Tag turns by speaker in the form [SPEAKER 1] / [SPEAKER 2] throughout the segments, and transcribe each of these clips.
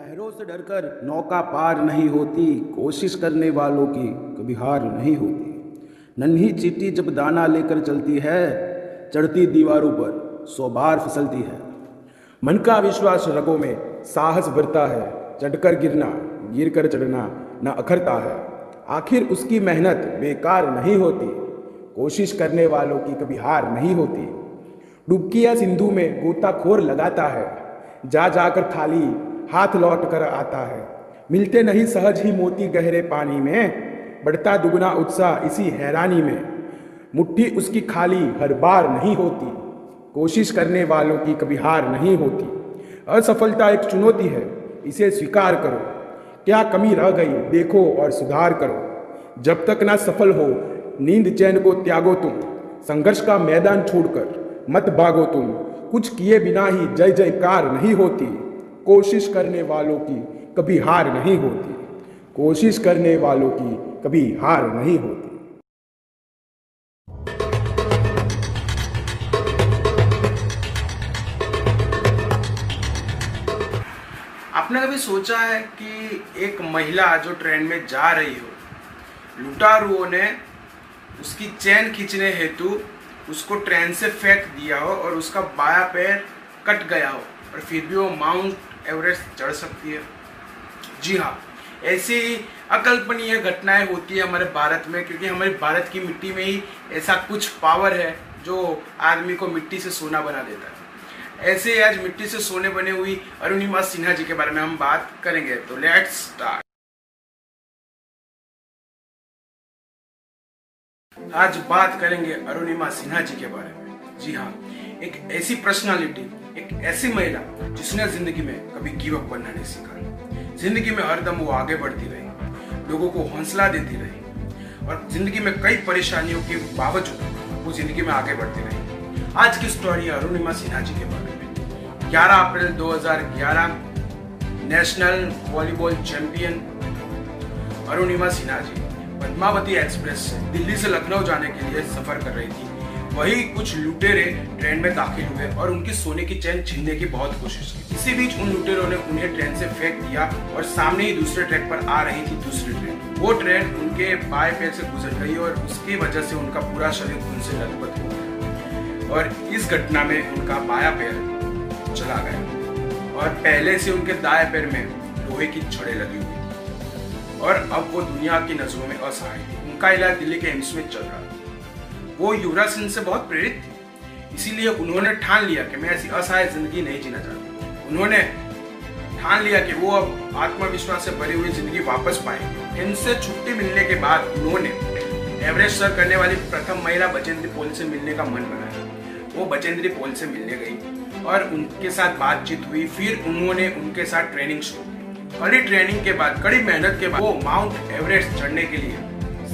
[SPEAKER 1] लहरों से डरकर नौका पार नहीं होती, कोशिश करने वालों की कभी हार नहीं होती। नन्ही चीटी जब दाना लेकर चलती है, चढ़ती दीवारों पर सौ बार फिसलती है। मन का विश्वास रगों में साहस भरता है, चढ़कर गिरना गिर कर चढ़ना न अखरता है। आखिर उसकी मेहनत बेकार नहीं होती, कोशिश करने वालों की कभी हार नहीं होती। डुबकिया सिंधु में गोताखोर लगाता है, जा जाकर खाली हाथ लौट कर आता है। मिलते नहीं सहज ही मोती गहरे पानी में, बढ़ता दुगना उत्साह इसी हैरानी में। मुट्ठी उसकी खाली हर बार नहीं होती, कोशिश करने वालों की कभी हार नहीं होती। असफलता एक चुनौती है, इसे स्वीकार करो। क्या कमी रह गई, देखो और सुधार करो। जब तक ना सफल हो, नींद चैन को त्यागो तुम। संघर्ष का मैदान छोड़कर मत भागो तुम। कुछ किए बिना ही जय जयकार नहीं होती। कोशिश करने वालों की कभी हार नहीं होती। कोशिश करने वालों की कभी हार नहीं होती।
[SPEAKER 2] आपने कभी सोचा है कि एक महिला जो ट्रेन में जा रही हो, लुटारुओं ने उसकी चैन खींचने हेतु उसको ट्रेन से फेंक दिया हो और उसका बाया पैर कट गया हो और फिर भी वो माउंट एवरेस्ट चढ़ सकती है। जी हाँ ऐसी अकल्पनीय घटनाएँ होती है हमारे भारत में, क्योंकि हमारे भारत की मिट्टी में ही ऐसा कुछ पावर है जो आदमी को मिट्टी से सोना बना देता है। ऐसे आज मिट्टी से सोने बने हुई अरुणिमा सिन्हा जी के बारे में हम बात करेंगे तो लेट्स स्टार्ट आज बात करेंगे अरुणिमा सिन्हा जी के बारे में। जी हाँ एक ऐसी पर्सनालिटी एक ऐसी महिला जिसने ज़िंदगी में कभी गिव अप करना नहीं सीखा। ज़िंदगी में हरदम वो आगे बढ़ती रही, लोगों को हौसला देती रही और ज़िंदगी में कई परेशानियों के बावजूद वो ज़िंदगी में आगे बढ़ती रही। आज की स्टोरी है अरुणिमा सिन्हा जी के बारे में। 11 अप्रैल 2011 national volleyball champion Arunima Sinha ji Padmavati express से दिल्ली से लखनऊ जाने के लिए सफ़र कर रही थी। वही कुछ लुटेरे ट्रेन में दाखिल हुए और उनकी सोने की चैन छीनने की बहुत कोशिश की। इसी बीच उन लुटेरों ने उन्हें ट्रेन से फेंक दिया और सामने ही दूसरे ट्रैक पर आ रही थी दूसरी ट्रेन। वो ट्रेन उनके बाएँ पैर से गुजर गई और उसकी वजह से उनका पूरा शरीर खून से लथपथ हो गया। और इस घटना में उनका बाया पैर चला गया और पहले से उनके दाएँ पैर में लोहे की छड़े लगी हुई और अब वो दुनिया की नज़रों में असहाय उनका इलाज दिल्ली के एम्स में चल रहा था। वो युवराज सिंह से बहुत प्रेरित थी। इसीलिए उन्होंने ठान लिया कि मैं ऐसी असहाय ज़िंदगी नहीं जीना चाहता। उन्होंने ठान लिया कि वो अब आत्मविश्वास से भरी हुई ज़िंदगी वापस पाएँगे। इनसे छुट्टी मिलने के बाद उन्होंने एवरेस्ट सर करने वाली प्रथम महिला बचेंद्री पोल से मिलने का मन बनाया। वो बचेंद्री पोल से मिलने गई और उनके साथ बातचीत हुई। फिर उन्होंने उनके साथ ट्रेनिंग शुरू की। कड़ी ट्रेनिंग के बाद, कड़ी मेहनत के बाद वो माउंट एवरेस्ट चढ़ने के लिए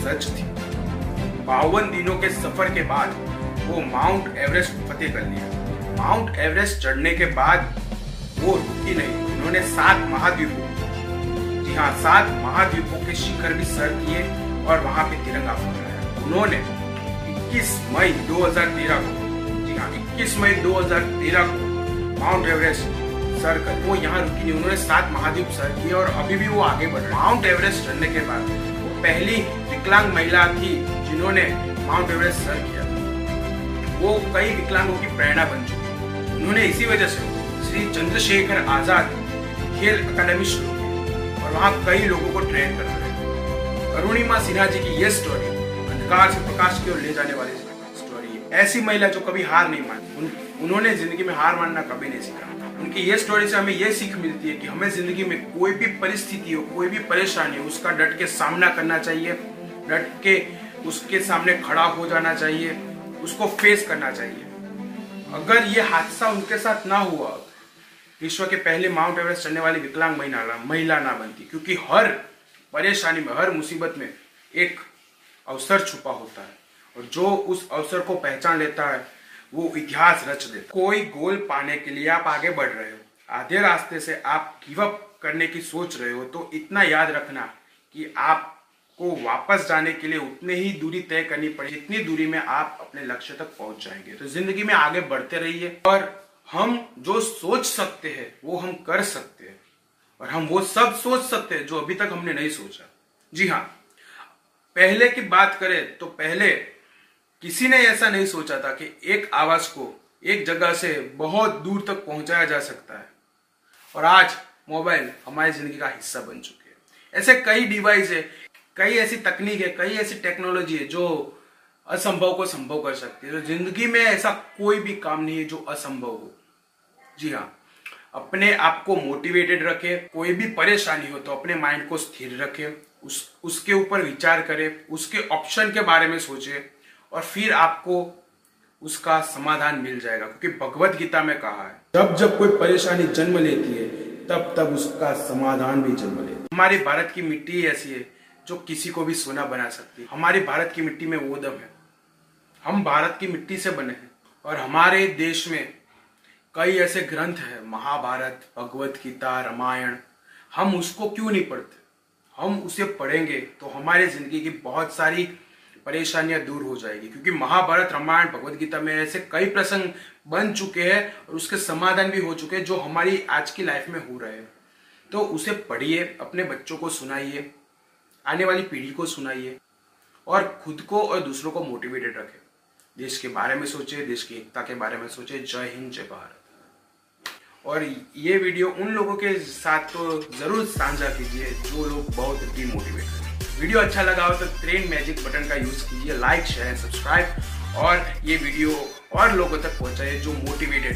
[SPEAKER 2] सच थी। बावन दिनों के सफ़र के बाद वो माउंट एवरेस्ट फतेह कर लिया। माउंट एवरेस्ट चढ़ने के बाद वो रुकी नहीं। उन्होंने सात महाद्वीपों, जी हाँ सात महाद्वीपों के शिखर भी सर किए और वहाँ पे तिरंगा फहराया। उन्होंने 21 मई 2013 को, जी हाँ 21 मई 2013 को माउंट एवरेस्ट सर कर, वो यहाँ रुकी नहीं। उन्होंने सात महाद्वीप सर किए और अभी भी वो आगे बढ़ माउंट एवरेस्ट चढ़ने के बाद वो पहली विकलांग महिला थी जिन्होंने माउंट एवरेस्ट सर किया वो कई विकलांगों की प्रेरणा बन चुकी उन्होंने इसी वजह से श्री चंद्रशेखर आज़ाद खेल अकादमी शुरू की और वहाँ कई लोगों को ट्रेन कर रहे अरुणिमा सिन्हा जी की ये स्टोरी अंधकार से प्रकाश की ओर ले जाने वाली स्टोरी है। ऐसी महिला जो कभी हार नहीं मानी उन, उन्होंने ज़िंदगी में हार मानना कभी नहीं सीखा। उनकी ये स्टोरी से हमें ये सीख मिलती है कि हमें ज़िंदगी में कोई भी परिस्थिति हो कोई भी परेशानी हो उसका डट के सामना करना चाहिए। डट के उसके सामने खड़ा हो जाना चाहिए, उसको फेस करना चाहिए। अगर ये हादसा उनके साथ ना हुआ, विश्व के पहले माउंट एवरेस्ट चढ़ने वाली विकलांग महिला महिला ना बनती, क्योंकि हर परेशानी में, हर मुसीबत में एक अवसर छुपा होता है। और जो उस अवसर को पहचान लेता है, वो इतिहास रच देता कोई गोल पाने के लिए आप आगे बढ़ रहे हो, आधे रास्ते से आप गिव अप करने की सोच रहे हो तो इतना याद रखना कि आप को वापस जाने के लिए उतने ही दूरी तय करनी पड़े जितनी दूरी में आप अपने लक्ष्य तक पहुँच जाएँगे। तो ज़िंदगी में आगे बढ़ते रहिए और हम जो सोच सकते हैं, वो हम कर सकते हैं। और हम वो सब सोच सकते हैं जो अभी तक हमने नहीं सोचा। जी हाँ पहले की बात करें तो पहले किसी ने ऐसा नहीं सोचा था कि एक आवाज़ को एक जगह से बहुत दूर तक पहुँचाया जा सकता है। और आज मोबाइल हमारी ज़िंदगी का हिस्सा बन चुके हैं। ऐसे कई डिवाइस है कई ऐसी तकनीक है, कई ऐसी टेक्नोलॉजी है जो असंभव को संभव कर सकती है। तो ज़िंदगी में ऐसा कोई भी काम नहीं है जो असंभव हो। जी हाँ अपने आप को मोटिवेटेड रखे, कोई भी परेशानी हो तो अपने माइंड को स्थिर रखे, उस, उसके ऊपर विचार करे, उसके ऑप्शन के बारे में सोचे और फिर आपको उसका समाधान मिल जाएगा। क्योंकि भगवत गीता में कहा है, जब जब कोई परेशानी जन्म लेती है, तब तब उसका समाधान भी जन्म लेती है। हमारी भारत की मिट्टी ऐसी है जो किसी को भी सोना बना सकती है। हमारी भारत की मिट्टी में वो दम है। हम भारत की मिट्टी से बने हैं। और हमारे देश में कई ऐसे ग्रंथ हैं, महाभारत, भगवत गीता, रामायण। हम उसको क्यों नहीं पढ़ते? हम उसे पढ़ेंगे तो हमारे ज़िंदगी की बहुत सारी परेशानियाँ दूर हो जाएगी। क्योंकि महाभारत, रामायण, भगवत गीता में ऐसे कई प्रसंग बन चुके हैं और उसके समाधान भी हो चुके हैं जो हमारी आज की लाइफ में हो रहे हैं। तो उसे पढ़िए, अपने बच्चों को सुनाइए। आने वाली पीढ़ी को सुनाइए और खुद को और दूसरों को मोटिवेटेड रखें। देश के बारे में सोचे, देश की एकता के बारे में सोचे। जय हिंद, जय भारत। और ये वीडियो उन लोगों के साथ तो ज़रूर साझा कीजिए जो लोग बहुत डिमोटिवेट हैं। वीडियो अच्छा लगा हो तो ट्रेन मैजिक बटन का यूज़ कीजिए लाइक शेयर सब्सक्राइब और ये वीडियो और लोगों तक पहुंचाइए जो मोटिवेटेड